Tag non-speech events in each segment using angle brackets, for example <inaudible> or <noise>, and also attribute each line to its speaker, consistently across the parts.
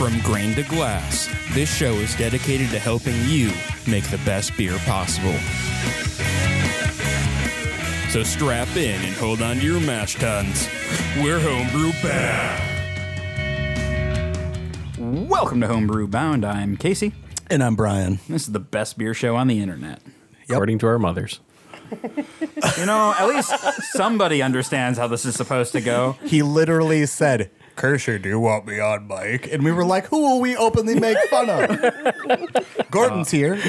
Speaker 1: From grain to glass, this show is dedicated to helping you make the best beer possible. So strap in and hold on to your mash tuns. We're homebrew bound.
Speaker 2: Welcome to Homebrew Bound. I'm Casey.
Speaker 3: And I'm Brian.
Speaker 2: This is the best beer show on the internet.
Speaker 4: according to our mothers.
Speaker 2: You know, at least somebody understands how this is supposed to go.
Speaker 3: He literally said, Kirscher, do you want me on mic? And we were like, who will we openly make fun of? <laughs> Gordon's here.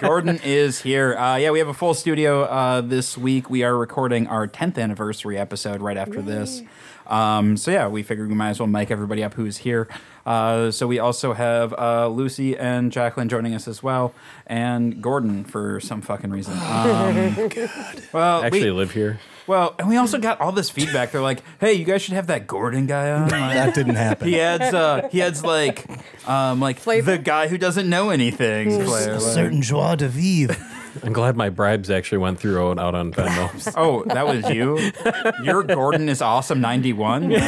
Speaker 2: Gordon is here. Uh, yeah, we have a full studio uh, this week. We are recording our 10th anniversary episode right after this. Um, so yeah, we figured we might as well mic everybody up who's here. Uh, so we also have uh, Lucy and Jacqueline joining us as well, and Gordon for some fucking reason. Um, well,
Speaker 4: Actually,
Speaker 2: we,
Speaker 4: live here.
Speaker 2: Well, and we also got all this feedback. They're like, "Hey, you guys should have that Gordon guy on." <laughs> Like,
Speaker 3: That didn't happen.
Speaker 2: he adds, uh, he adds like, um, like
Speaker 5: Flavor?
Speaker 2: the guy who doesn't know anything. Flair, like-
Speaker 3: certain joie de vivre.
Speaker 4: I'm glad my bribes actually went through out, out on Venmo. <laughs>
Speaker 2: Oh, that was you. Your Gordon is awesome. Ninety one. <laughs>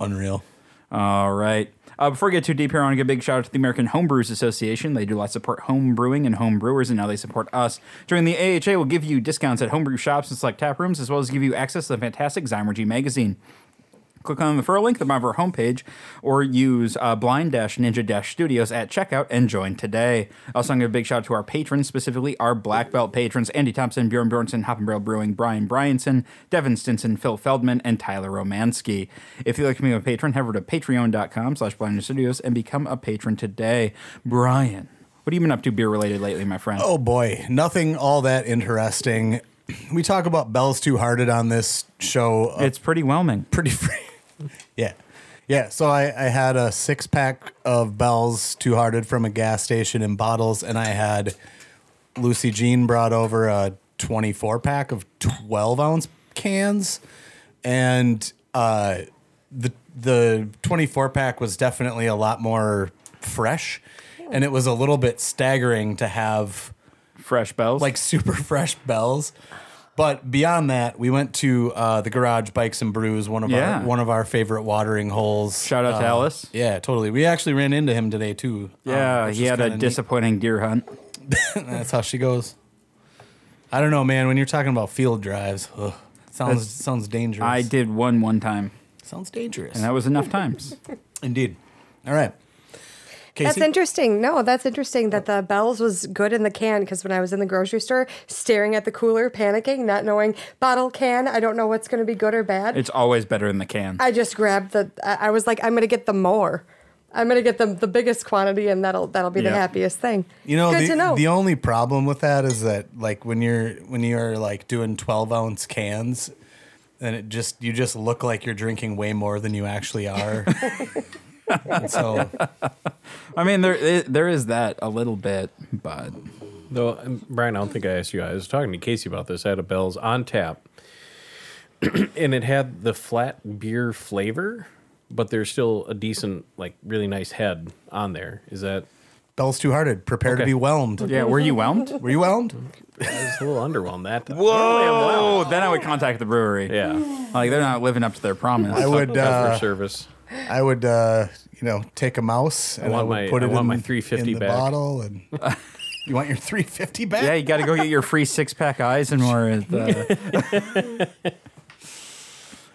Speaker 3: Unreal.
Speaker 2: All right. Uh, before we get too deep here, I want to give a big shout out to the American Homebrewers Association. They do a lot of support home brewing and home brewers, and now they support us. During the AHA, we'll give you discounts at homebrew shops and select tap rooms, as well as give you access to the fantastic Zymurgy magazine. Click on the referral link at the bottom of our homepage or use uh, blind ninja studios at checkout and join today. Also, I'm going to give a big shout out to our patrons, specifically our black belt patrons Andy Thompson, Bjorn Bjornson, Hop and Barrel Brewing, Brian Bryanson, Devin Stinson, Phil Feldman, and Tyler Romansky. If you'd like to become a patron, head over to patreon.com slash blind studios and become a patron today. Brian, what have you been up to beer related lately, my friend?
Speaker 3: Oh boy, nothing all that interesting. We talk about Bell's Two Hearted on this show. uh,
Speaker 2: it's pretty whelming.
Speaker 3: pretty <laughs> free. Yeah. Yeah. So I, I had a six pack of Bell's Two Hearted from a gas station in bottles, and I had Lucy Jean brought over a 24 pack of 12 ounce cans. And uh, the, the 24 pack was definitely a lot more fresh. And it was a little bit staggering to have
Speaker 2: Fresh bells.
Speaker 3: like super fresh bells. But beyond that, we went to uh, the garage Bikes and Brews, one of
Speaker 2: Yeah.
Speaker 3: our one of our favorite watering holes.
Speaker 2: Shout out to
Speaker 3: Uh,
Speaker 2: Ellis.
Speaker 3: Yeah, totally. We actually ran into him today too.
Speaker 2: yeah,
Speaker 3: um, which
Speaker 2: he had a
Speaker 3: kinda neat.
Speaker 2: disappointing deer hunt. <laughs>
Speaker 3: That's how she goes. I don't know, man. When you're talking about field drives, ugh, sounds sounds dangerous.
Speaker 2: I did one one time,
Speaker 3: sounds dangerous.
Speaker 2: and that was enough times.
Speaker 3: Indeed. All right.
Speaker 5: That's interesting. No, that's interesting that the Bell's was good in the can because when I was in the grocery store, staring at the cooler, panicking, not knowing bottle can, I don't know what's going to be good or bad.
Speaker 2: It's always better in the can.
Speaker 5: I just grabbed the. I I was like, I'm going to get the more. I'm going to get the the biggest quantity, and that'll that'll be the happiest thing.
Speaker 3: You know,
Speaker 5: good
Speaker 3: the,
Speaker 5: to know.
Speaker 3: the only problem with that is that like when you're when you're like doing 12 ounce cans, then it just you just look like you're drinking way more than you actually are. <laughs> And <laughs> so <laughs>
Speaker 2: I mean, there i- there is that a little bit, but
Speaker 4: Though, um, Brian, I don't think I asked you. I was talking to Casey about this. I had a Bell's on tap, <clears throat> and it had the flat beer flavor, but there's still a decent, like, really nice head on there. Is that?
Speaker 3: Bell's Two Hearted. Prepare to
Speaker 4: Okay.
Speaker 3: be whelmed.
Speaker 2: yeah, were you whelmed?
Speaker 3: Were you whelmed?
Speaker 4: I was a little underwhelmed that time.
Speaker 2: Whoa! Then I would contact the brewery.
Speaker 4: Yeah,
Speaker 2: like they're not living up to their promise.
Speaker 3: I would
Speaker 4: customer
Speaker 3: uh,
Speaker 4: service.
Speaker 3: I would uh, you know take a mouse and I,
Speaker 4: want
Speaker 3: would
Speaker 4: my-
Speaker 3: put
Speaker 4: I
Speaker 3: it
Speaker 4: want
Speaker 3: in,
Speaker 4: my 350
Speaker 3: in the
Speaker 4: back.
Speaker 3: bottle and <laughs> you want your 350 back?
Speaker 2: yeah, you got to go get your free six pack Eisenhower. At the, <laughs>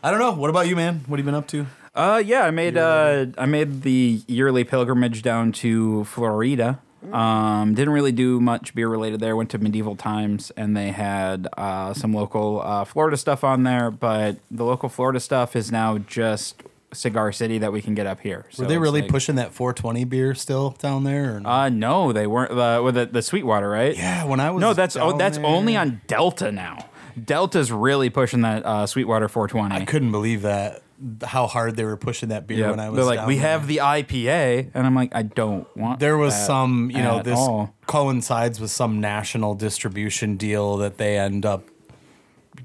Speaker 3: I don't know. What about you, man? What have you been up to?
Speaker 2: uh, yeah, I made uh, I made the yearly pilgrimage down to Florida. Um, didn't really do much beer related there. Went to Medieval Times and they had uh, some local uh, Florida stuff on there, but the local Florida stuff is now just Cigar City that we can get up here. So
Speaker 3: Were they
Speaker 2: it's
Speaker 3: really
Speaker 2: like-
Speaker 3: pushing that 420 beer still down there? Or not?
Speaker 2: Uh, no, they weren't. Uh, with the, the Sweetwater, right?
Speaker 3: yeah, when I was
Speaker 2: No, that's oh,
Speaker 3: down
Speaker 2: that's
Speaker 3: there-
Speaker 2: only on Delta now. Delta's really pushing that uh, Sweetwater 420.
Speaker 3: I couldn't believe that how hard they were pushing that beer
Speaker 2: Yep.
Speaker 3: when I was.
Speaker 2: They're like,
Speaker 3: down
Speaker 2: we
Speaker 3: there.
Speaker 2: have the IPA, and I'm like, I don't want.
Speaker 3: There was
Speaker 2: that
Speaker 3: some, you know,
Speaker 2: at
Speaker 3: this
Speaker 2: all.
Speaker 3: coincides with some national distribution deal that they end up,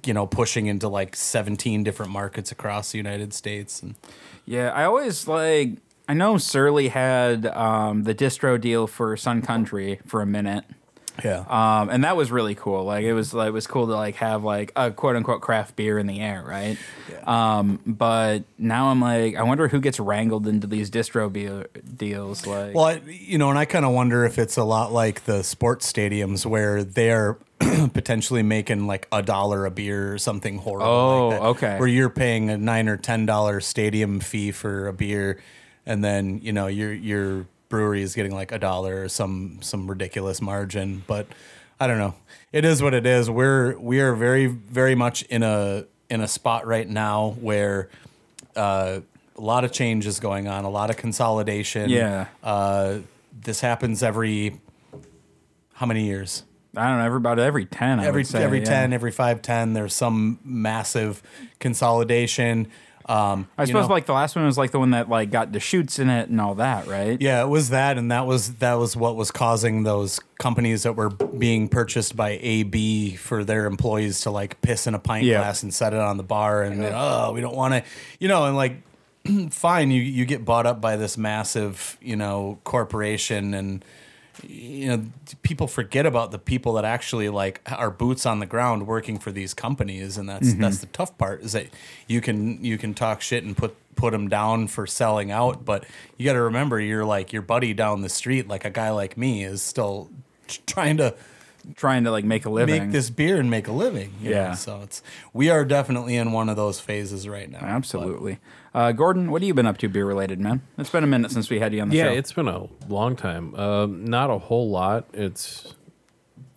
Speaker 3: you know, pushing into like 17 different markets across the United States. And
Speaker 2: Yeah, I always like. I know Surly had um, the distro deal for Sun Country for a minute.
Speaker 3: Yeah.
Speaker 2: Um, and that was really cool. Like it was like it was cool to like have like a quote unquote craft beer in the air, right? Yeah. Um, but now I'm like, I wonder who gets wrangled into these distro beer deals. Like,
Speaker 3: Well, I, you know, and I kind of wonder if it's a lot like the sports stadiums where they're <clears throat> potentially making like a dollar a beer or something horrible.
Speaker 2: Oh,
Speaker 3: like that,
Speaker 2: okay.
Speaker 3: Where you're paying a nine or ten dollar stadium fee for a beer, and then you know your your brewery is getting like a dollar or some some ridiculous margin. But I don't know. It is what it is. We're we are very very much in a in a spot right now where. Uh, a lot of change is going on, a lot of consolidation.
Speaker 2: Yeah.
Speaker 3: Uh, this happens every how many years?
Speaker 2: I don't know, every about every ten. I
Speaker 3: Every
Speaker 2: would say,
Speaker 3: every
Speaker 2: yeah.
Speaker 3: ten, every five ten. There's some massive consolidation. Um,
Speaker 2: I suppose
Speaker 3: know,
Speaker 2: like the last one was like the one that like got the shoots in it and all that, right?
Speaker 3: yeah, it was that, and that was that was what was causing those companies that were being purchased by AB for their employees to like piss in a pint
Speaker 2: Yeah.
Speaker 3: glass and set it on the bar, and oh, we don't want to, you know, and like <clears throat> fine, you you get bought up by this massive, you know, corporation and you know people forget about the people that actually like are boots on the ground working for these companies and that's that's mm-hmm. the tough part is that you can you can talk shit and put put them down for selling out but you got to remember you're like your buddy down the street like a guy like me is still trying to
Speaker 2: Trying to like make a living.
Speaker 3: make this beer and make a living you know?
Speaker 2: Yeah.
Speaker 3: so it's we are definitely in one of those phases right now
Speaker 2: Absolutely. Uh, Gordon, what have you been up to beer related, man? It's been a minute since we had you on the
Speaker 4: Yeah,
Speaker 2: show.
Speaker 4: it's been a long time. Um, not a whole lot. It's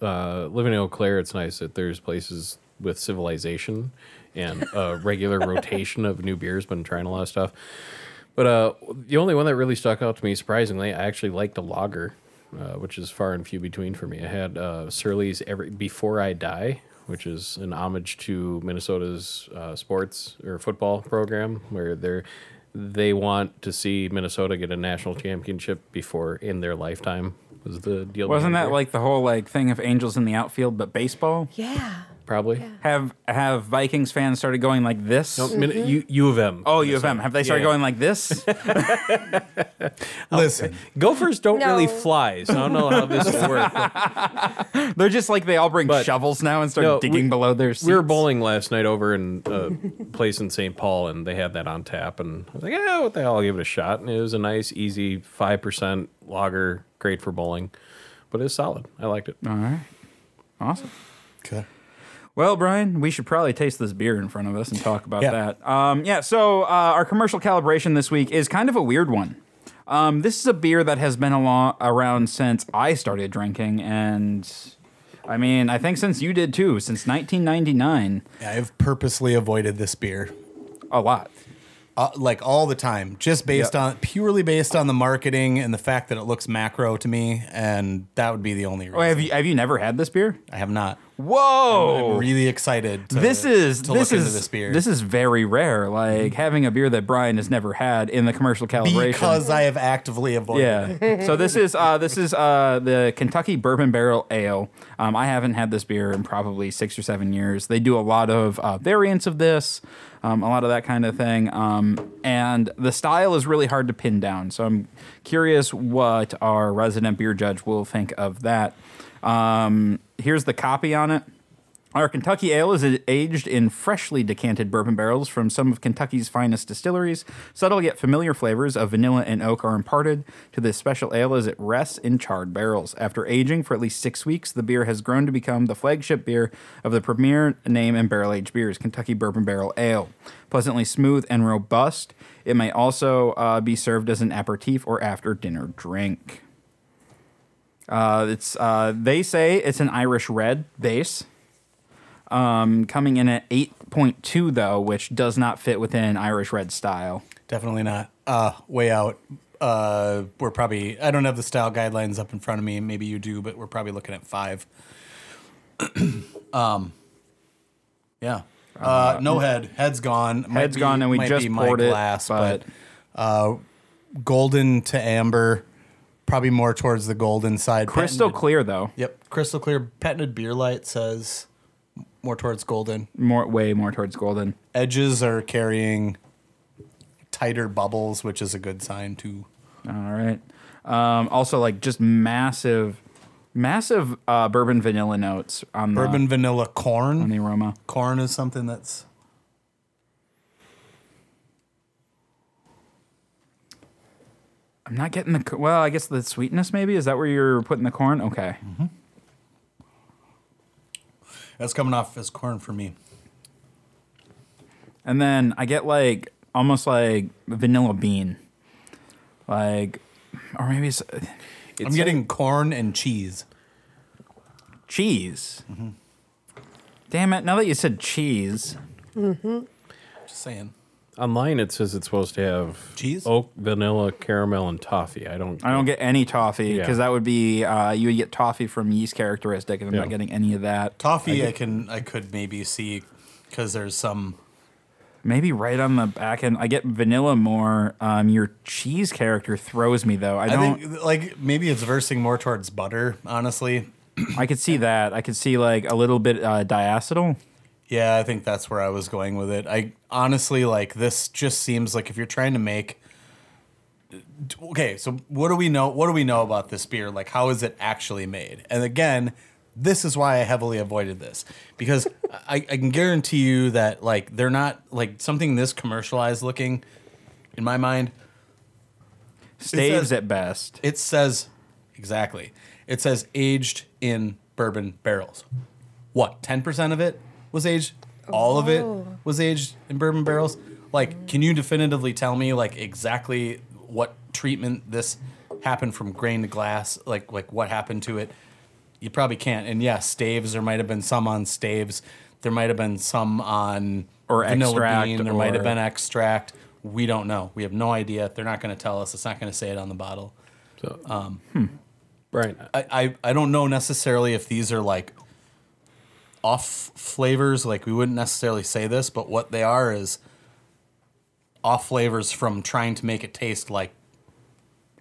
Speaker 4: uh, living in Eau Claire. It's nice that there's places with civilization and a <laughs> regular rotation of new beers. Been trying a lot of stuff, but uh, the only one that really stuck out to me, surprisingly, I actually liked a lager, uh, which is far and few between for me. I had uh, Surly's every before I die. Which is an homage to Minnesota's uh, sports or football program, where they're they want to see Minnesota get a national championship before in their lifetime. Was the deal?
Speaker 2: Wasn't
Speaker 4: behind
Speaker 2: that
Speaker 4: it.
Speaker 2: like the whole like thing of angels in the outfield, but baseball?
Speaker 5: Yeah.
Speaker 4: Probably?
Speaker 2: Have have Vikings fans started going like this?
Speaker 4: No, Min- mm-hmm. U, U of M.
Speaker 2: Oh, U of M. Have they started
Speaker 4: Yeah.
Speaker 2: going like this? <laughs>
Speaker 3: listen
Speaker 4: Gophers don't really fly, so I don't know how this <laughs> will work.
Speaker 2: They're just like they all bring
Speaker 4: But-
Speaker 2: shovels now and start
Speaker 4: No,
Speaker 2: digging
Speaker 4: we-
Speaker 2: below their seats.
Speaker 4: we were bowling last night over in a place in St. Paul, and they had that on tap, and I was like, "Yeah, what the hell? I'll give it a shot." And it was a nice, easy five percent lager, great for bowling, but it's solid. I liked it.
Speaker 2: All right. Awesome.
Speaker 3: okay
Speaker 2: Well, Brian, we should probably taste this beer in front of us and talk about
Speaker 3: Yeah.
Speaker 2: that. Um, yeah, so uh, our commercial calibration this week is kind of a weird one. Um, this is a beer that has been along, around since I started drinking, and I mean, I think since you did too, since 1999,
Speaker 3: i've purposely avoided this beer
Speaker 2: a lot.
Speaker 3: uh, like all the time, just based
Speaker 2: Yep.
Speaker 3: on purely based on the marketing and the fact that it looks macro to me, and that would be the only reason.
Speaker 2: Oh, have you have you never had this beer?
Speaker 3: I have not.
Speaker 2: Whoa!
Speaker 3: I'm really excited. To,
Speaker 2: this is
Speaker 3: to
Speaker 2: this is
Speaker 3: this beer
Speaker 2: this is very rare. Like having a beer that Brian has never had in the commercial calibration.
Speaker 3: because I have actively avoided.
Speaker 2: Yeah. so this is uh, this is uh, the Kentucky Bourbon Barrel Ale. Um, I haven't had this beer in probably six or seven years. They do a lot of uh, variants of this, um, a lot of that kind of thing, um, and the style is really hard to pin down. So I'm curious what our resident beer judge will think of that. Um, here's the copy on it. Our Kentucky Ale is aged in freshly decanted bourbon barrels from some of Kentucky's finest distilleries. Subtle yet familiar flavors of vanilla and oak are imparted to this special ale as it rests in charred barrels. After aging for at least six weeks, the beer has grown to become the flagship beer of the premier name in barrel aged beers, Kentucky Bourbon Barrel Ale. Pleasantly smooth and robust, it may also uh, be served as an aperitif or after dinner drink. Uh, it's uh, they say it's an Irish red base um, coming in at 8.2 though, which does not fit within Irish Red style.
Speaker 3: Definitely not. Uh, way out. Uh, we're probably. I don't have the style guidelines up in front of me. Maybe you do, but we're probably looking at five. <clears throat> um, yeah. Uh, no head. Head's gone. Might
Speaker 2: Head's
Speaker 3: be-
Speaker 2: gone, and we
Speaker 3: might
Speaker 2: just
Speaker 3: be my
Speaker 2: poured it,
Speaker 3: glass,
Speaker 2: but-
Speaker 3: uh, golden to amber. Probably more towards the golden side.
Speaker 2: Crystal
Speaker 3: Patented-
Speaker 2: clear though,
Speaker 3: Yep, crystal clear. Patented beer light says more towards golden.
Speaker 2: more way more towards golden.
Speaker 3: Edges are carrying tighter bubbles, which is a good sign too.
Speaker 2: All right. Um, also, like just massive Massive uh, bourbon vanilla notes on the,
Speaker 3: Bourbon vanilla
Speaker 2: on
Speaker 3: corn.
Speaker 2: the aroma.
Speaker 3: Corn is something that's
Speaker 2: I'm not getting the co- well. I guess the sweetness maybe is that where you're putting the corn? Okay. Mm-hmm.
Speaker 3: that's coming off as corn for me.
Speaker 2: And then I get like almost like vanilla bean, like, or maybe it's
Speaker 3: I'm getting corn and cheese.
Speaker 2: cheese. Mm-hmm. Damn it! Now that you said cheese, mm-hmm.
Speaker 3: Just saying.
Speaker 4: Online, it says it's supposed to have
Speaker 3: Cheese?
Speaker 4: oak, vanilla, caramel, and toffee. I don't.
Speaker 2: I don't get any toffee
Speaker 4: Yeah.
Speaker 2: because that would be uh, you would get toffee from yeast characteristic, and I'm
Speaker 4: Yeah.
Speaker 2: not getting any of that.
Speaker 3: Toffee, I, can I could maybe see because there's some.
Speaker 2: Maybe right on the back end, I get vanilla more. Um, your cheese character throws me though. I
Speaker 3: I
Speaker 2: don't.
Speaker 3: think like maybe it's versing more towards butter. Honestly,
Speaker 2: I could see that. I could see like a little bit uh, diacetyl.
Speaker 3: Yeah, I think that's where I was going with it. I honestly like this. Just seems like if you're trying to make. Okay, so what do we know? What do we know about this beer? Like, how is it actually made? And again, this is why I heavily avoided this because <laughs> I, I can guarantee you that like they're not like something this commercialized looking. In my mind,
Speaker 2: Staves
Speaker 3: says-
Speaker 2: at best.
Speaker 3: It says exactly. It says aged in bourbon barrels. What? Ten percent of it was aged. All of it was aged in bourbon barrels. Like, can you definitively tell me like exactly what treatment this happened from grain to glass? Like, like what happened to it? You probably can't. And yeah, staves. There might have been some on staves. There might have been some on
Speaker 2: Or
Speaker 3: vanilla
Speaker 2: extract
Speaker 3: bean. There might have been extract. We don't know. We have no idea. They're not going to tell us. It's not going to say it on the bottle.
Speaker 4: So,
Speaker 3: Um,
Speaker 4: Brian,
Speaker 3: I, I, I don't know necessarily if these are like off flavors. Like we wouldn't necessarily say this, but what they are is off flavors from trying to make it taste like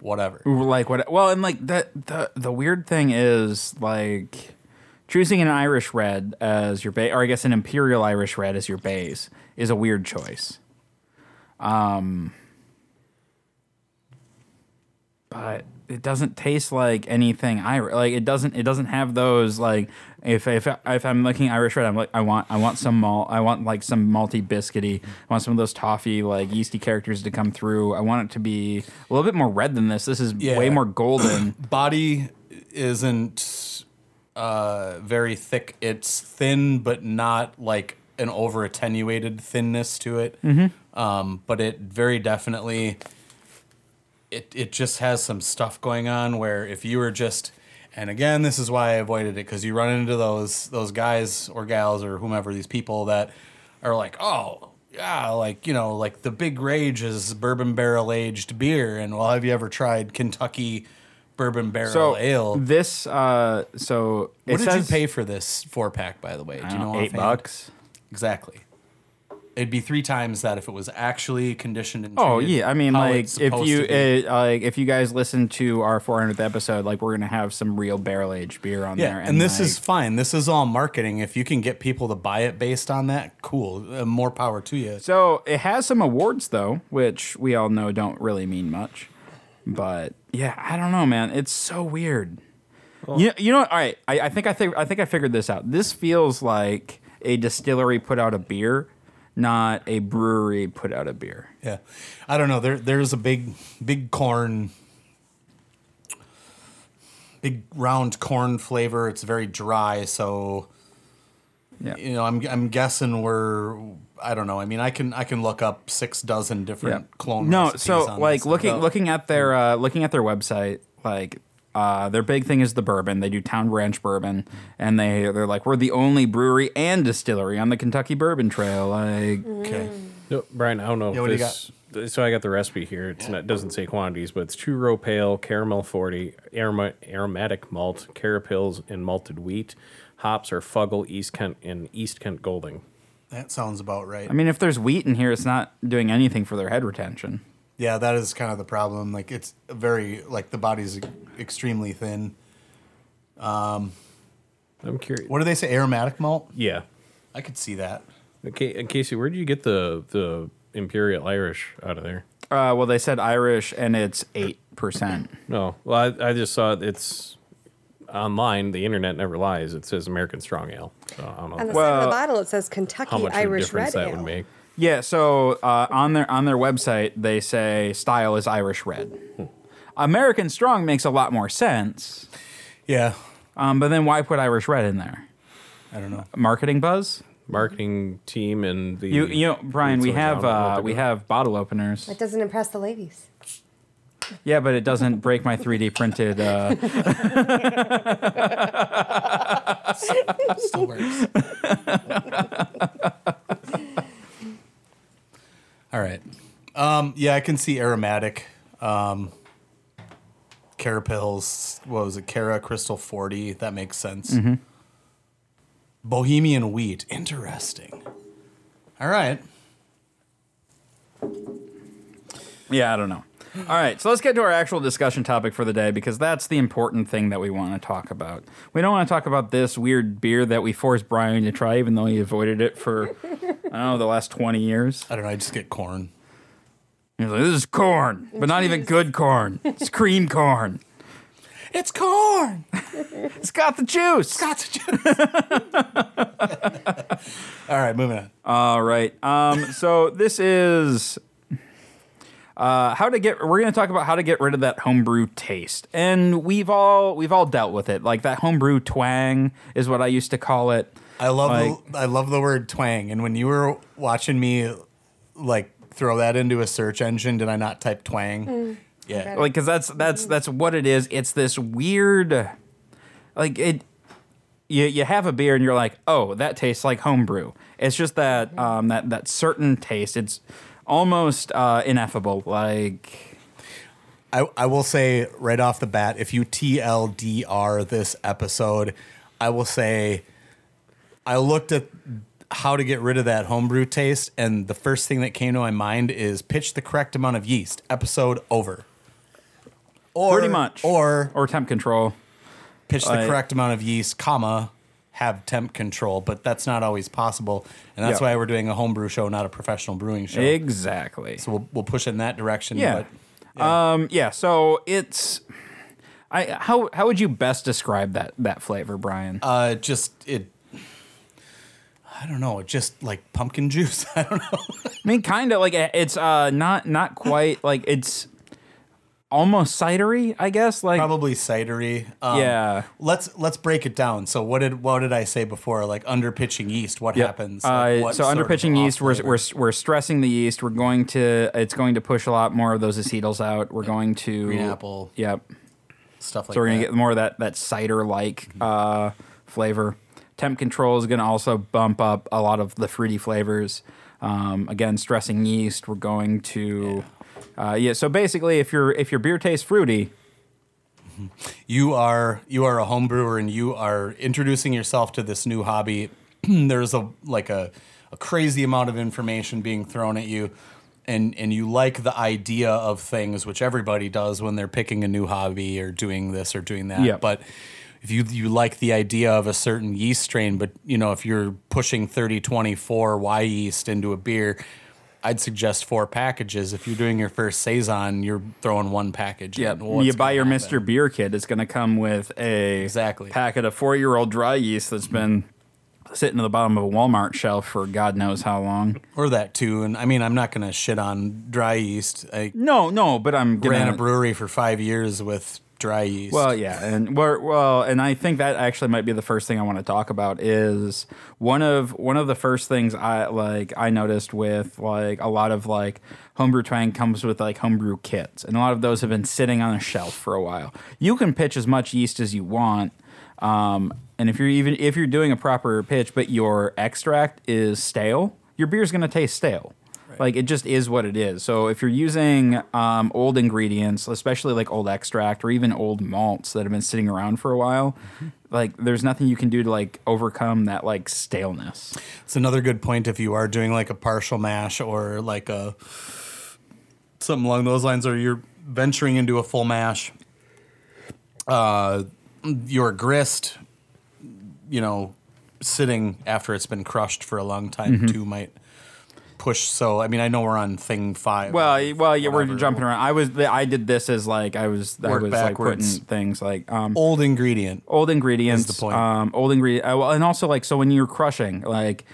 Speaker 3: whatever.
Speaker 2: like what well and like the the the weird thing is like choosing an irish red as your base or i guess an imperial irish red as your base is a weird choice um but it doesn't taste like anything irish like it doesn't it doesn't have those like if if if i'm looking irish red i'm like i want i want some malt i want like some malty biscuity i want some of those toffee like yeasty characters to come through i want it to be a little bit more red than this this is
Speaker 3: Yeah.
Speaker 2: way more golden <clears throat>
Speaker 3: Body isn't uh, very thick. It's thin, but not like an over attenuated thinness to it. Um, but it very definitely it it just has some stuff going on where if you were just and again this is why I avoided it because you run into those those guys or gals or whomever these people that are like oh yeah like you know like the big rage is bourbon barrel aged beer. And well have you ever tried Kentucky bourbon barrel
Speaker 2: so
Speaker 3: ale?
Speaker 2: this uh so it
Speaker 3: what did
Speaker 2: says,
Speaker 3: you pay for this four pack by the way? Do you know
Speaker 2: know, eight
Speaker 3: offhand?
Speaker 2: bucks?
Speaker 3: Exactly it'd be three times that if it was actually conditioned and
Speaker 2: Oh yeah, I mean, like if you
Speaker 3: to be.
Speaker 2: uh, like if you guys listen to our 400th episode, like we're gonna have some real barrel aged beer on
Speaker 3: Yeah,
Speaker 2: there,
Speaker 3: and, this
Speaker 2: like,
Speaker 3: is fine. This is all marketing. If you can get people to buy it based on that, cool. Uh, more power to you.
Speaker 2: so it has some awards though, which we all know don't really mean much. But yeah, I don't know, man. It's so weird. you, you know, what? all right. I, I think I think I think I figured this out. This feels like a distillery put out a beer, not a brewery put out a beer.
Speaker 3: Yeah, I don't know. There, there's a big, big corn, big round corn flavor. It's very dry, so
Speaker 2: Yeah.
Speaker 3: you know, I'm, I'm guessing we're. I don't know. I mean, I can, I can look up six dozen different clone.
Speaker 2: No, so like looking looking at their uh, looking at their website, like uh, their big thing is the bourbon. They do Town Branch bourbon, and they they're like we're the only brewery and distillery on the Kentucky Bourbon Trail. Like
Speaker 3: Okay.
Speaker 4: No, Brian, I don't know
Speaker 3: Yeah,
Speaker 4: if
Speaker 3: what do you
Speaker 4: this. So I got the recipe here. It's not, it doesn't say quantities, but it's two row pale, caramel forty, aroma, aromatic malt, carapils, and malted wheat. Hops are Fuggle, East Kent, and East Kent Golding.
Speaker 3: That sounds about right.
Speaker 2: I mean, if there's wheat in here, it's not doing anything for their head retention.
Speaker 3: Yeah, that is kind of the problem. Like it's very like the body's extremely thin.
Speaker 4: Um, I'm curious.
Speaker 3: What do they say? Aromatic malt?
Speaker 4: Yeah,
Speaker 3: I could see that.
Speaker 4: okay, and Casey, where do you get the the Imperial Irish out of there?
Speaker 2: Uh, well, they said Irish, and it's eight percent.
Speaker 4: No, well, I, I just saw it, it's online, the internet never lies. It says American Strong Ale. So I don't know
Speaker 5: On the
Speaker 2: Well,
Speaker 5: side of the bottle, it says Kentucky
Speaker 4: how much of a
Speaker 5: Irish
Speaker 4: difference
Speaker 5: Red
Speaker 4: that
Speaker 5: Ale.
Speaker 4: would make.
Speaker 2: Yeah, so uh, on their on their website they say style is Irish red. American Strong makes a lot more sense,
Speaker 3: Yeah.
Speaker 2: um, but then why put Irish red in there?
Speaker 3: I don't know.
Speaker 2: Marketing buzz?
Speaker 4: Marketing team and the
Speaker 2: You you know, Brian, we have
Speaker 4: source, I don't know what
Speaker 2: uh, we have bottle openers.
Speaker 5: It doesn't impress the ladies.
Speaker 2: Yeah, but it doesn't break my 3D printed. Uh, <laughs>
Speaker 3: Still works. <laughs> All right. Um, yeah, I can see aromatic. Um, Carapils, what was it? Cara Crystal 40. That makes sense. Bohemian wheat. Interesting. All right.
Speaker 2: yeah, I don't know. All right, so let's get to our actual discussion topic for the day because that's the important thing that we want to talk about. We don't want to talk about this weird beer that we forced Brian to try, even though he avoided it for I don't know the last twenty years.
Speaker 3: I don't know. I just get corn.
Speaker 2: He's like, "This is corn, but not even good corn. It's cream corn.
Speaker 3: It's corn. <laughs>
Speaker 2: It's got the juice."
Speaker 3: It's Got the juice. <laughs> All right, moving on.
Speaker 2: All right. Um, so this is uh, how to get. We're going to talk about how to get rid of that homebrew taste, and we've all we've all dealt with it. Like that homebrew twang is what I used to call it.
Speaker 3: I love
Speaker 2: Like-
Speaker 3: the, I love the word twang. And when you were watching me like throw that into a search engine, did I not type twang? Yeah.
Speaker 2: like because that's that's that's what it is. It's this weird, like it. You you have a beer and you're like, oh, that tastes like homebrew. It's just that um that that certain taste. It's almost uh, ineffable. Like
Speaker 3: I, I will say right off the bat, if you TLDR this episode, I will say I looked at how to get rid of that homebrew taste, and the first thing that came to my mind is pitch the correct amount of yeast. Episode over. Or,
Speaker 2: Pretty much.
Speaker 3: Or
Speaker 2: or temp control.
Speaker 3: pitch the
Speaker 2: Like-
Speaker 3: correct amount of yeast, comma, have temp control, but that's not always possible. And that's
Speaker 2: Yeah.
Speaker 3: why we're doing a homebrew show, not a professional brewing show.
Speaker 2: Exactly.
Speaker 3: So we'll, we'll push in that direction.
Speaker 2: Yeah.
Speaker 3: But
Speaker 2: Um. Yeah. So it's. I how how would you best describe that that flavor, Brian?
Speaker 3: Uh, just it. I don't know. Just like pumpkin juice. <laughs> I don't know.
Speaker 2: I mean, kind of like it's uh not not quite like it's almost cidery, I guess. Like
Speaker 3: Probably cidery. Um,
Speaker 2: Yeah.
Speaker 3: Let's let's break it down. So what did what did I say before? Like under pitching yeast. What
Speaker 2: Yep.
Speaker 3: happens? Like,
Speaker 2: Uh,
Speaker 3: what
Speaker 2: so
Speaker 3: sort
Speaker 2: under pitching yeast, we're, we're we're stressing the yeast. We're going to it's going to push a lot more of those acetyls out. We're going to
Speaker 3: Green apple.
Speaker 2: Yep.
Speaker 3: stuff like
Speaker 2: So we're gonna
Speaker 3: that.
Speaker 2: get more of that that cider like uh, flavor. Temp control is gonna also bump up a lot of the fruity flavors. Um, again, stressing yeast. We're going to yeah. Uh, yeah. So basically, if your if your beer tastes fruity, <laughs>
Speaker 3: you are you are a home brewer and you are introducing yourself to this new hobby. <clears throat> There's a like a, a crazy amount of information being thrown at you. And, and you like the idea of things, which everybody does when they're picking a new hobby or doing this or doing that.
Speaker 2: Yep.
Speaker 3: But if you you like the idea of a certain yeast strain, but you know if you're pushing 30, 24 Wyeast into a beer, I'd suggest four packages. If you're doing your first saison, you're throwing one package.
Speaker 2: yeah. You buy your
Speaker 3: happen?
Speaker 2: Mister Beer kit. It's gonna come with a
Speaker 3: Exactly.
Speaker 2: packet of four year old dry yeast that's been sitting at the bottom of a Walmart shelf for God knows how long.
Speaker 3: or that too. And I mean, I'm not going to shit on dry yeast. I
Speaker 2: No, no, but I'm gonna
Speaker 3: ran a brewery for five years with dry yeast.
Speaker 2: Well, yeah, and well, and I think that actually might be the first thing I want to talk about is one of one of the first things I like I noticed with like a lot of like homebrew twang comes with like homebrew kits, and a lot of those have been sitting on a shelf for a while. You can pitch as much yeast as you want. Um, and if you're even if you're doing a proper pitch, but your extract is stale, your beer's going to taste stale. Like it just is what it is. So if you're using um, old ingredients, especially like old extract or even old malts that have been sitting around for a while, like there's nothing you can do to like overcome that like staleness.
Speaker 3: it's another good point if you are doing like a partial mash or like a something along those lines, or you're venturing into a full mash. Uh, your grist, you know, sitting after it's been crushed for a long time too might push. So I mean, I know we're on thing five.
Speaker 2: Well, well, yeah, we're jumping around. I was, I did this as like I was, I
Speaker 3: Work
Speaker 2: was like
Speaker 3: backwards.
Speaker 2: putting things like um,
Speaker 3: Old ingredient.
Speaker 2: old ingredients.
Speaker 3: Is the point.
Speaker 2: Um, old ingredient, uh, well, and also like so when you're crushing, like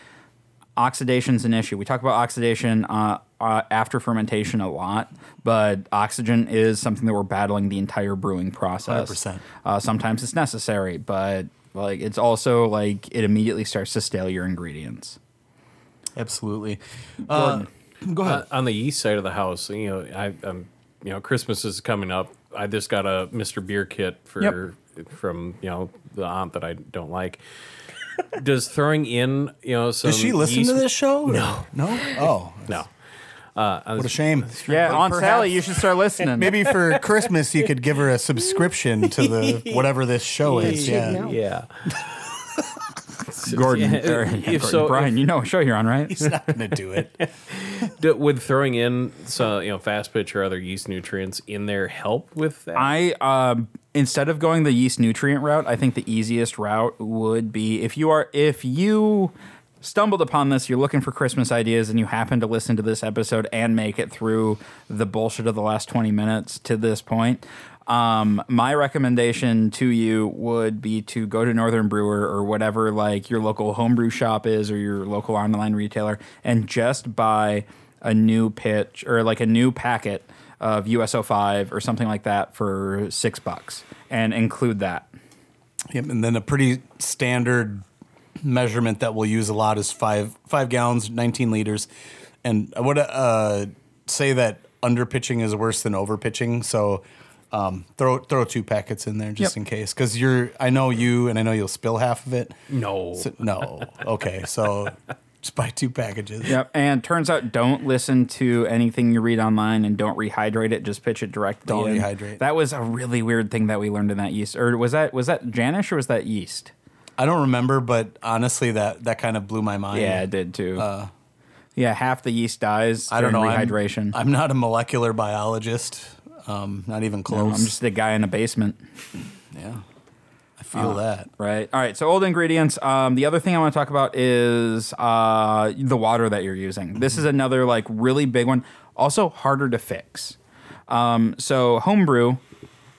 Speaker 2: oxidation's an issue. We talk about oxidation uh, uh, after fermentation a lot, but oxygen is something that we're battling the entire brewing process.
Speaker 3: 100%.
Speaker 2: Uh, sometimes it's necessary, but like it's also like it immediately starts to stale your ingredients.
Speaker 3: Absolutely. Uh, go ahead.
Speaker 4: Uh, on the east side of the house, you know, I, I'm, you know, Christmas is coming up. I just got a Mr. Beer kit for from you know the aunt that I don't like. Does throwing in, you know, some
Speaker 3: Does she listen
Speaker 4: yeast-
Speaker 3: to this show? No. No. Oh, <laughs>
Speaker 4: No. Uh, I
Speaker 3: what a shame.
Speaker 2: Yeah,
Speaker 3: But
Speaker 2: Aunt
Speaker 3: perhaps-
Speaker 2: Sally, you should start listening.
Speaker 3: Maybe for Christmas you could give her a subscription to the <laughs> whatever this show is.
Speaker 5: She'd
Speaker 3: Yeah.
Speaker 5: Know.
Speaker 2: Gordon,
Speaker 4: Yeah,
Speaker 2: or, yeah,
Speaker 4: if
Speaker 2: Gordon,
Speaker 4: so-
Speaker 2: Brian, you know what show you're on, right?
Speaker 3: He's not gonna do it. <laughs>
Speaker 4: D- Would throwing in some, you know, fast pitch or other yeast nutrients in there help with that?
Speaker 2: I um, instead of going the yeast nutrient route, I think the easiest route would be if you are if you stumbled upon this, you're looking for Christmas ideas, and you happen to listen to this episode and make it through the bullshit of the last 20 minutes to this point. Um, my recommendation to you would be to go to Northern Brewer or whatever like your local homebrew shop is or your local online retailer and just buy a new pitch or like a new packet of US-05 or something like that for six bucks and include that.
Speaker 3: Yep, and then a pretty standard measurement that we'll use a lot is five five gallons, nineteen liters, and I would uh, say that under pitching is worse than over pitching. So um, throw throw two packets in there just
Speaker 2: Yep.
Speaker 3: in case, because you're I know you and I know you'll spill half of it.
Speaker 4: no.
Speaker 3: So- no, okay, so <laughs> just buy two packages.
Speaker 2: Yep. And turns out don't listen to anything you read online and don't rehydrate it. Just pitch it directly.
Speaker 3: Don't
Speaker 2: in.
Speaker 3: rehydrate.
Speaker 2: That was a really weird thing that we learned in that yeast. Or was that was that Janish or was that yeast?
Speaker 3: I don't remember, but honestly, that that kind of blew my mind.
Speaker 2: Yeah, it did too. yeah, half the yeast dies
Speaker 3: Uh, I don't know.
Speaker 2: during
Speaker 3: I'm-
Speaker 2: rehydration.
Speaker 3: I'm, not a molecular biologist. Um, not even
Speaker 2: No,
Speaker 3: close.
Speaker 2: I'm just a guy in a basement.
Speaker 3: yeah, I feel that.
Speaker 2: Right. All right. So old ingredients. Um, the other thing I want to talk about is uh, the water that you're using. This is another like really big one. Also harder to fix. Um, so homebrew,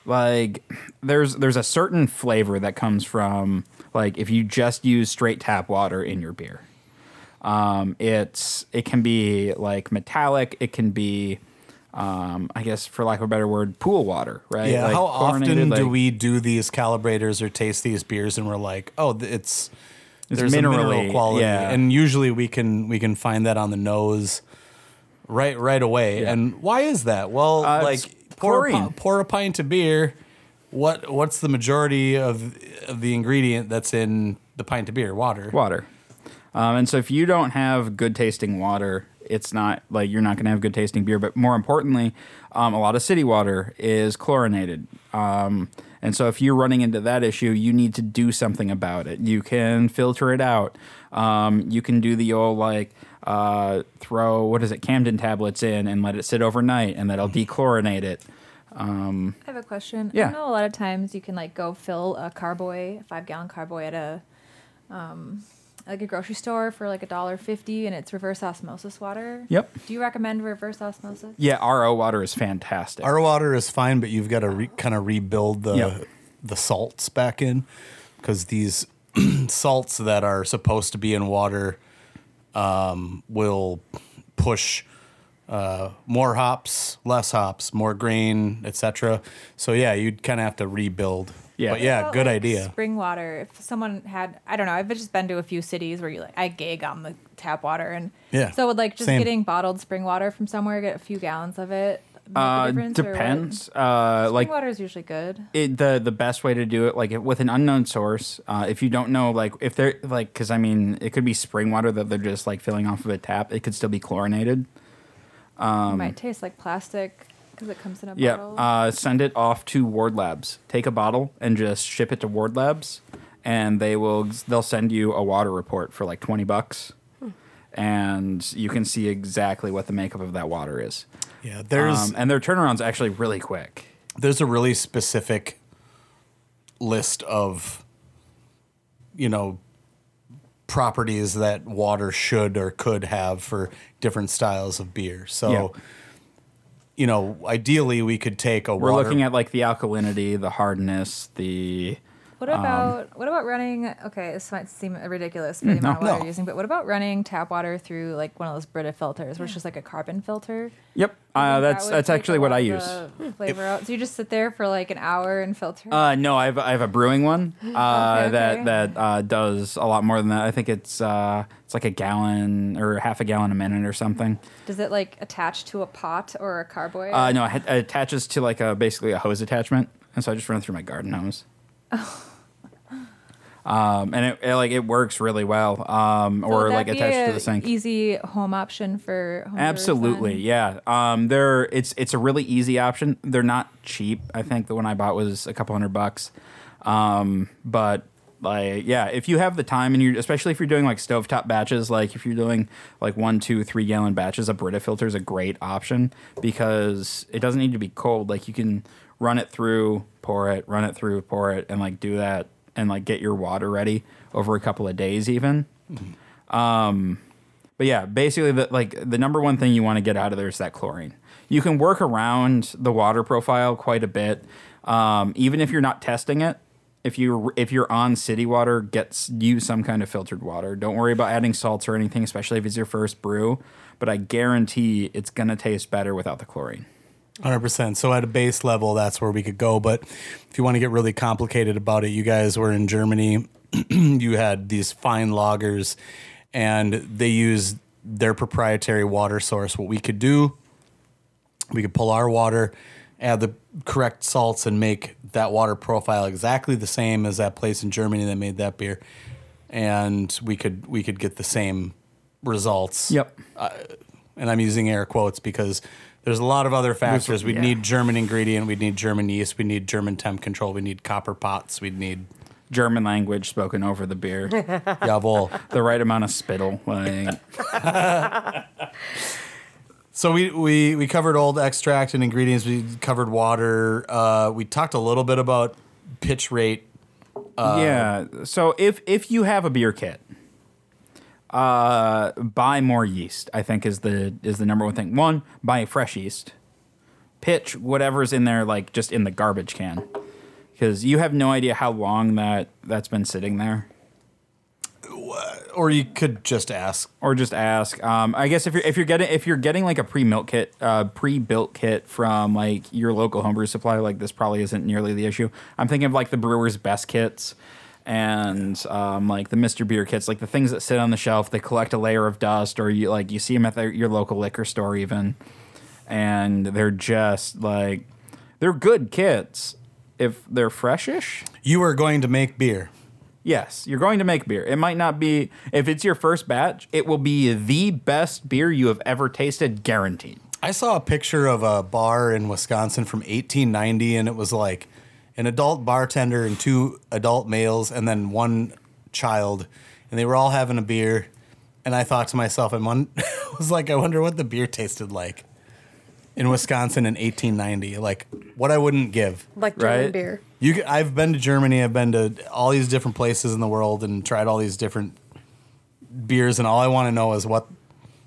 Speaker 2: like there's there's a certain flavor that comes from like if you just use straight tap water in your beer. Um, it's it can be like metallic. It can be, um, I guess for lack of a better word, pool water. Right.
Speaker 3: Yeah,
Speaker 2: Like
Speaker 3: how often do we do these calibrators or taste these beers and we're like, oh, th- it's, there's a mineral quality,
Speaker 2: yeah.
Speaker 3: and usually we can we can find that on the nose, right right away.
Speaker 2: Yeah.
Speaker 3: And why is that? Well,
Speaker 2: Uh,
Speaker 3: like pour a, pour a pint of beer. What what's the majority of of the ingredient that's in the pint of beer? Water.
Speaker 2: water. Um, and so if you don't have good tasting water, it's not like you're not going to have good tasting beer. But more importantly, um, a lot of city water is chlorinated. Um, and so if you're running into that issue, you need to do something about it. You can filter it out. Um, you can do the old like uh, throw what is it Campden tablets in and let it sit overnight, and that'll dechlorinate it.
Speaker 6: I have a question.
Speaker 2: Yeah.
Speaker 6: I know a lot of times you can like go fill a carboy, a five gallon carboy at a um like a grocery store for like a dollar fifty and it's reverse osmosis water.
Speaker 2: Yep.
Speaker 6: Do you recommend reverse osmosis?
Speaker 2: Yeah, RO water is fantastic.
Speaker 3: Our water is fine, but you've got to re- kind of rebuild the
Speaker 2: Yep.
Speaker 3: the salts back in because these <clears throat> salts that are supposed to be in water um, will push uh, more hops, less hops, more grain, etc. So yeah, you'd kind of have to rebuild.
Speaker 2: Yeah.
Speaker 3: but yeah,
Speaker 6: About,
Speaker 3: good
Speaker 6: like,
Speaker 3: idea.
Speaker 6: Spring water. If someone had, I don't know, I've just been to a few cities where you like, I gag on the tap water, and
Speaker 3: Yeah,
Speaker 6: So would like just
Speaker 3: same.
Speaker 6: getting bottled spring water from somewhere, get a few gallons of it. Make a
Speaker 2: uh,
Speaker 6: difference, or what?
Speaker 2: depends. Uh,
Speaker 6: Spring
Speaker 2: like
Speaker 6: water is usually good.
Speaker 2: it, the the best way to do it, like if- with an unknown source, uh, if you don't know, like if they're like, because I mean, it could be spring water that they're just like filling off of a tap. It could still be chlorinated.
Speaker 6: it might taste like plastic because it comes in a
Speaker 2: Yeah.
Speaker 6: bottle.
Speaker 2: Uh, send it off to Ward Labs. Take a bottle and just ship it to Ward Labs, and they will they'll send you a water report for like twenty bucks, and you can see exactly what the makeup of that water is.
Speaker 3: Yeah, there's
Speaker 2: Um, and their turnaround's actually really quick.
Speaker 3: there's a really specific list of you know properties that water should or could have for different styles of beer. So,
Speaker 2: Yeah.
Speaker 3: You know, ideally we could take a
Speaker 2: We're
Speaker 3: water.
Speaker 2: looking at like the alkalinity, the hardness, the
Speaker 6: What about what about running? Okay, this might seem ridiculous for the
Speaker 2: Mm, no,
Speaker 6: amount of water
Speaker 3: no.
Speaker 6: you're using, but what about running tap water through like one of those Brita filters, which is like a carbon filter?
Speaker 2: Yep, uh,
Speaker 6: think that
Speaker 2: that's that's actually what I use.
Speaker 6: the <laughs> Flavor out. So you just sit there for like an hour and filter.
Speaker 2: Uh, no, I have I have a brewing one <gasps> uh,
Speaker 6: Okay,
Speaker 2: that
Speaker 6: okay.
Speaker 2: that uh, does a lot more than that. I think it's uh, it's like a gallon or half a gallon a minute or something.
Speaker 6: Does it like attach to a pot or a carboy?
Speaker 2: Uh, no, it, it attaches to like a basically a hose attachment, and so I just run it through my garden hose. <laughs> Um, and it, it, like it works really well, um,
Speaker 6: So
Speaker 2: or like attached to the sink.
Speaker 6: Easy home option for home
Speaker 2: Absolutely, yeah. Um, they're it's it's a really easy option. They're not cheap. I think the one I bought was a couple hundred bucks. Um, but like yeah, if you have the time and you especially if you're doing like stovetop batches, like if you're doing like one, two, three gallon batches, a Brita filter is a great option because it doesn't need to be cold. Like you can run it through, pour it, run it through, pour it, and like do that and like get your water ready over a couple of days even. But yeah, basically, the, like the number one thing you want to get out of there is that chlorine. You can work around the water profile quite a bit, um, even if you're not testing it. If you if you're on city water, get use some kind of filtered water. Don't worry about adding salts or anything, especially if it's your first brew. But I guarantee it's gonna taste better without the chlorine.
Speaker 3: Hundred percent. So at a base level, that's where we could go. But if you want to get really complicated about it, you guys were in Germany. <clears throat> you had these fine loggers, and they use their proprietary water source. What we could do, we could pull our water, add the correct salts, and make that water profile exactly the same as that place in Germany that made that beer, and we could we could get the same results
Speaker 2: Yep.
Speaker 3: Uh, and I'm using air quotes because there's a lot of other factors. We'd
Speaker 2: yeah.
Speaker 3: need German ingredient, we'd need German yeast, we need German temp control, we need copper pots, we'd need
Speaker 2: German language spoken over the beer, <laughs>
Speaker 3: jawohl.
Speaker 2: the right amount of spittle. Like, <laughs>
Speaker 3: so we, we we covered old extract and ingredients. We covered water. Uh, we talked a little bit about pitch rate.
Speaker 2: yeah. So if if you have a beer kit, uh, buy more yeast. I think is the is the number one thing. One, buy fresh yeast. Pitch whatever's in there, like just in the garbage can, because you have no idea how long that that's been sitting there.
Speaker 3: Or you could just ask.
Speaker 2: Or just ask. Um, I guess if you're if you're getting if you're getting like a pre milk kit, uh, pre built kit from like your local homebrew supply, like this probably isn't nearly the issue. I'm thinking of like the brewer's best kits and um, like the Mr. Beer kits, like the things that sit on the shelf. They collect a layer of dust, or you like you see them at their, your local liquor store even, and they're just like they're good kits if they're freshish.
Speaker 3: You are going to make beer.
Speaker 2: Yes, you're going to make beer. It might not be, if it's your first batch, it will be the best beer you have ever tasted, guaranteed.
Speaker 3: I saw a picture of a bar in Wisconsin from 1890, and it was like an adult bartender and two adult males, and then one child, and they were all having a beer. And I thought to myself, and <laughs> one was like, I wonder what the beer tasted like in Wisconsin in 1890. Like what I wouldn't give.
Speaker 5: Like German
Speaker 2: Right.
Speaker 5: beer.
Speaker 3: You, c- I've been to Germany. I've been to all these different places in the world and tried all these different beers, and all I want to know is what,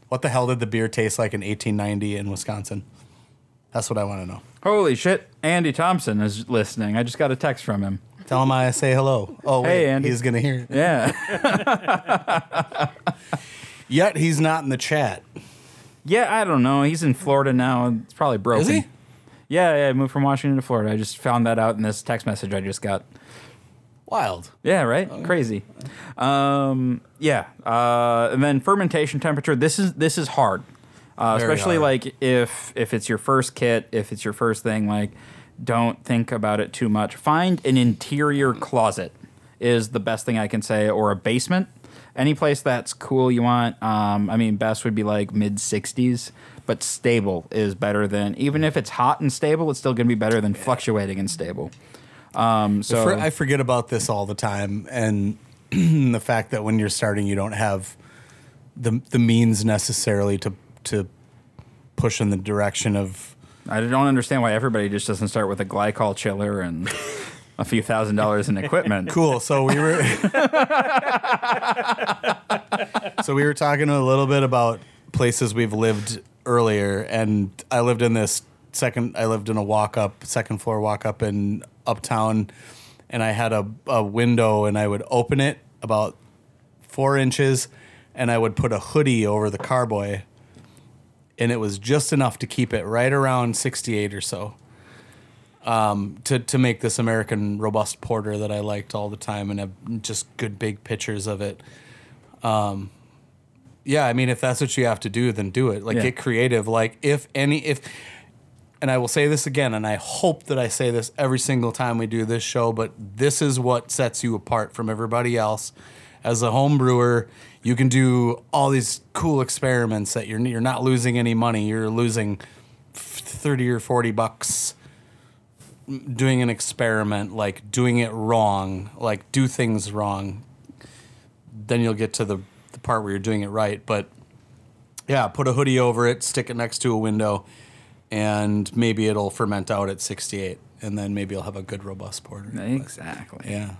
Speaker 3: what the hell did the beer taste like in 1890 in Wisconsin? That's what I want to know.
Speaker 2: Holy shit, Andy Thompson is listening. I just got a text from him.
Speaker 3: Tell him I say hello. Oh, wait,
Speaker 2: Hey, Andy.
Speaker 3: he's gonna hear it.
Speaker 2: Yeah. <laughs>
Speaker 3: Yet he's not in the chat.
Speaker 2: yeah, I don't know. He's in Florida now. It's probably broken.
Speaker 3: Is he?
Speaker 2: Yeah, yeah, I moved from Washington to Florida. I just found that out in this text message I just got.
Speaker 3: Wild.
Speaker 2: Yeah, right. Crazy. Um, yeah, uh, and then fermentation temperature. This is this is hard, uh, especially
Speaker 3: hard.
Speaker 2: like if if it's your first kit, if it's your first thing. Like, don't think about it too much. Find an interior closet is the best thing I can say, or a basement. Any place that's cool you want. Um, I mean, best would be like mid sixties, but stable is better than even if it's hot and stable. It's still going to be better than fluctuating and stable. Um, so
Speaker 3: I forget about this all the time, and <clears throat> the fact that when you're starting, you don't have the the means necessarily to to push in the direction of.
Speaker 2: I don't understand why everybody just doesn't start with a glycol chiller and a few thousand dollars in equipment.
Speaker 3: Cool. So we were <laughs> So we were talking a little bit about places we've lived earlier and I lived in this second I lived in a walk up, second floor walk up in uptown and I had a, a window and I would open it about four inches and I would put a hoodie over the carboy and it was just enough to keep it right around 68 or so um, to, to make this American robust porter that I liked all the time and have just good big pictures of it. Um, yeah, I mean, if that's what you have to do, then do it. Like,
Speaker 2: Yeah.
Speaker 3: get creative. Like, if any, if, and I will say this again, and I hope that I say this every single time we do this show, but this is what sets you apart from everybody else. As a home brewer, you can do all these cool experiments that you're you're not losing any money. You're losing thirty or forty bucks doing an experiment, like doing it wrong, like do things wrong. Then you'll get to the the part where you're doing it right. But yeah, put a hoodie over it, stick it next to a window, and maybe it'll ferment out at 68, and then maybe you'll have a good robust porter.
Speaker 2: Exactly.
Speaker 3: Yeah.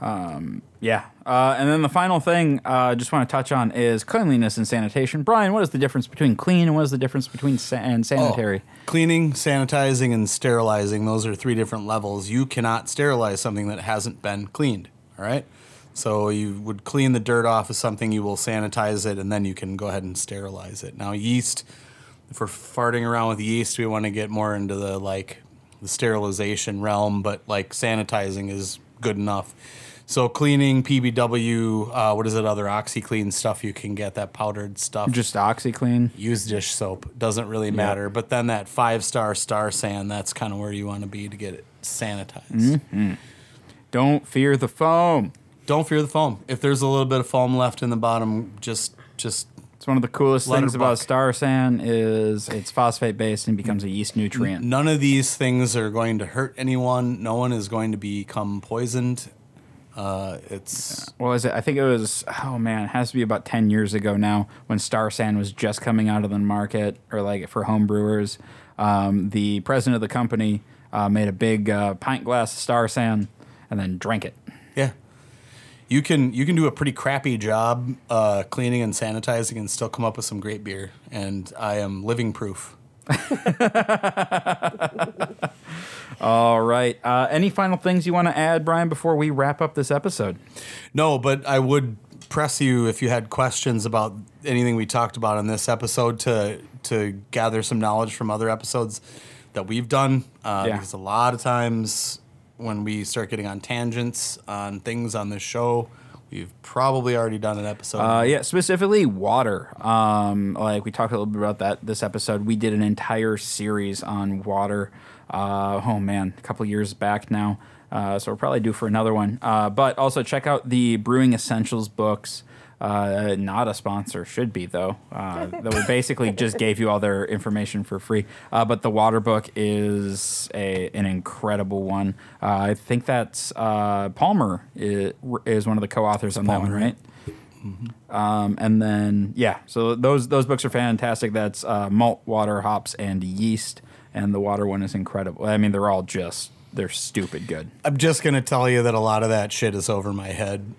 Speaker 2: Yeah. Uh, and then the final thing I uh, just want to touch on is cleanliness and sanitation. Brian, what is the difference between clean and what is the difference between sa- and sanitary?
Speaker 3: Oh, cleaning, sanitizing, and sterilizing, those are three different levels. You cannot sterilize something that hasn't been cleaned. All right. So you would clean the dirt off of something, you will sanitize it, and then you can go ahead and sterilize it. Now, yeast, if we're farting around with yeast, we want to get more into the like the sterilization realm, but like sanitizing is good enough. So cleaning, PBW, uh, what is it, other OxiClean stuff? You can get, that powdered stuff.
Speaker 2: Just OxiClean.
Speaker 3: use dish soap. Doesn't really matter. But then that five star Star San that's kind of where you want to be to get it sanitized.
Speaker 2: Don't fear the foam.
Speaker 3: don't fear the foam. If there's a little bit of foam left in the bottom just just
Speaker 2: It's one of the coolest things about. Star San is it's phosphate based and becomes a yeast nutrient.
Speaker 3: none of these things are going to hurt anyone. No one is going to become poisoned uh, it's
Speaker 2: What was it? I think it was. Oh man, it has to be about ten years ago now when Star San was just coming out of the market, or like for home brewers. Um, the president of the company uh, made a big uh, pint glass of Star San and then drank it.
Speaker 3: yeah you can you can do a pretty crappy job uh, cleaning and sanitizing and still come up with some great beer and i am living proof <laughs> <laughs>
Speaker 2: All right. Uh, any final things you want to add, Brian, before we wrap up this episode?
Speaker 3: No, but I would press you if you had questions about anything we talked about in this episode to to gather some knowledge from other episodes that we've done. Uh,
Speaker 2: Yeah.
Speaker 3: Because a lot of times when we start getting on tangents on things on this show, we've probably already done an episode.
Speaker 2: Uh, yeah, specifically water. Um, like we talked a little bit about that this episode. We did an entire series on water. Uh, oh man, a couple years back now. Uh, so we'll probably due for another one. Uh, but also check out the Brewing Essentials books. Uh, not a sponsor, should be though. Uh, <laughs> that we basically just gave you all their information for free. Uh, but the water book is a an incredible one. Uh, I think that's uh, Palmer is, is one of the co-authors on that one,
Speaker 3: Palmer,
Speaker 2: right? Um, and then yeah, so those those books are fantastic. That's uh, malt, water, hops, and yeast. And the water one is incredible. I mean, they're all just they're stupid good.
Speaker 3: I'm just gonna tell you that a lot of that shit is over my head.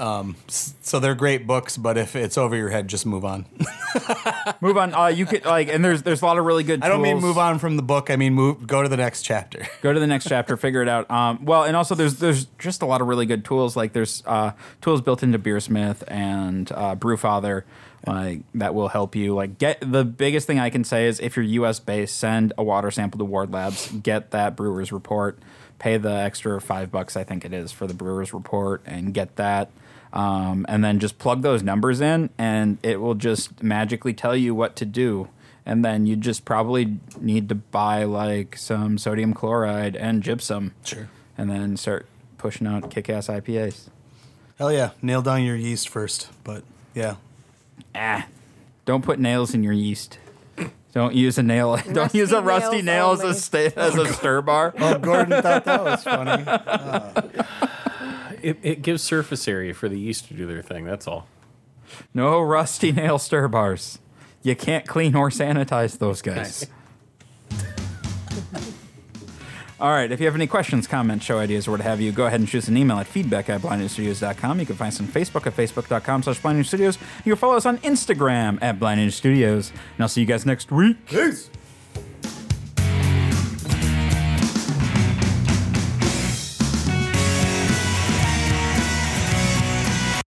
Speaker 3: Um, so they're great books, but if it's over your head, just move on. <laughs>
Speaker 2: Move on. Uh, you could like, and there's there's a lot of really good.
Speaker 3: I don't mean move on from the book. I mean move. Go to the next chapter. <laughs>
Speaker 2: Go to the next chapter, figure it out. Um, well, and also there's there's just a lot of really good tools. Like there's uh, tools built into Beersmith and uh, Brewfather, like that will help you. Like get the biggest thing I can say is if you're U.S. based, send a water sample to Ward Labs. Get that brewer's report. Pay the extra five bucks I think it is for the brewer's report and get that. Um, and then just plug those numbers in, and it will just magically tell you what to do and then you just probably need to buy like some sodium chloride and gypsum.
Speaker 3: Sure.
Speaker 2: And then start pushing out kick-ass IPAs.
Speaker 3: Hell yeah, nail down your yeast first. But yeah,
Speaker 2: Ah, don't put nails in your yeast. Don't use a nail. <laughs> don't use a rusty nail as a
Speaker 5: only.
Speaker 2: sta- as a stir bar. <laughs>
Speaker 3: Oh, Gordon thought that was funny.
Speaker 4: It, it gives surface area for the yeast to do their thing. That's all.
Speaker 2: No rusty nail stir bars. You can't clean or sanitize those guys. <laughs> All right, if you have any questions, comments, show ideas, or what have you, go ahead and shoot us an email at feedback at blindnewstudios.com. You can find us on Facebook at facebook.com slash blindnewstudios. You can follow us on Instagram at blindnewstudios. And I'll see you guys next week.
Speaker 3: Peace.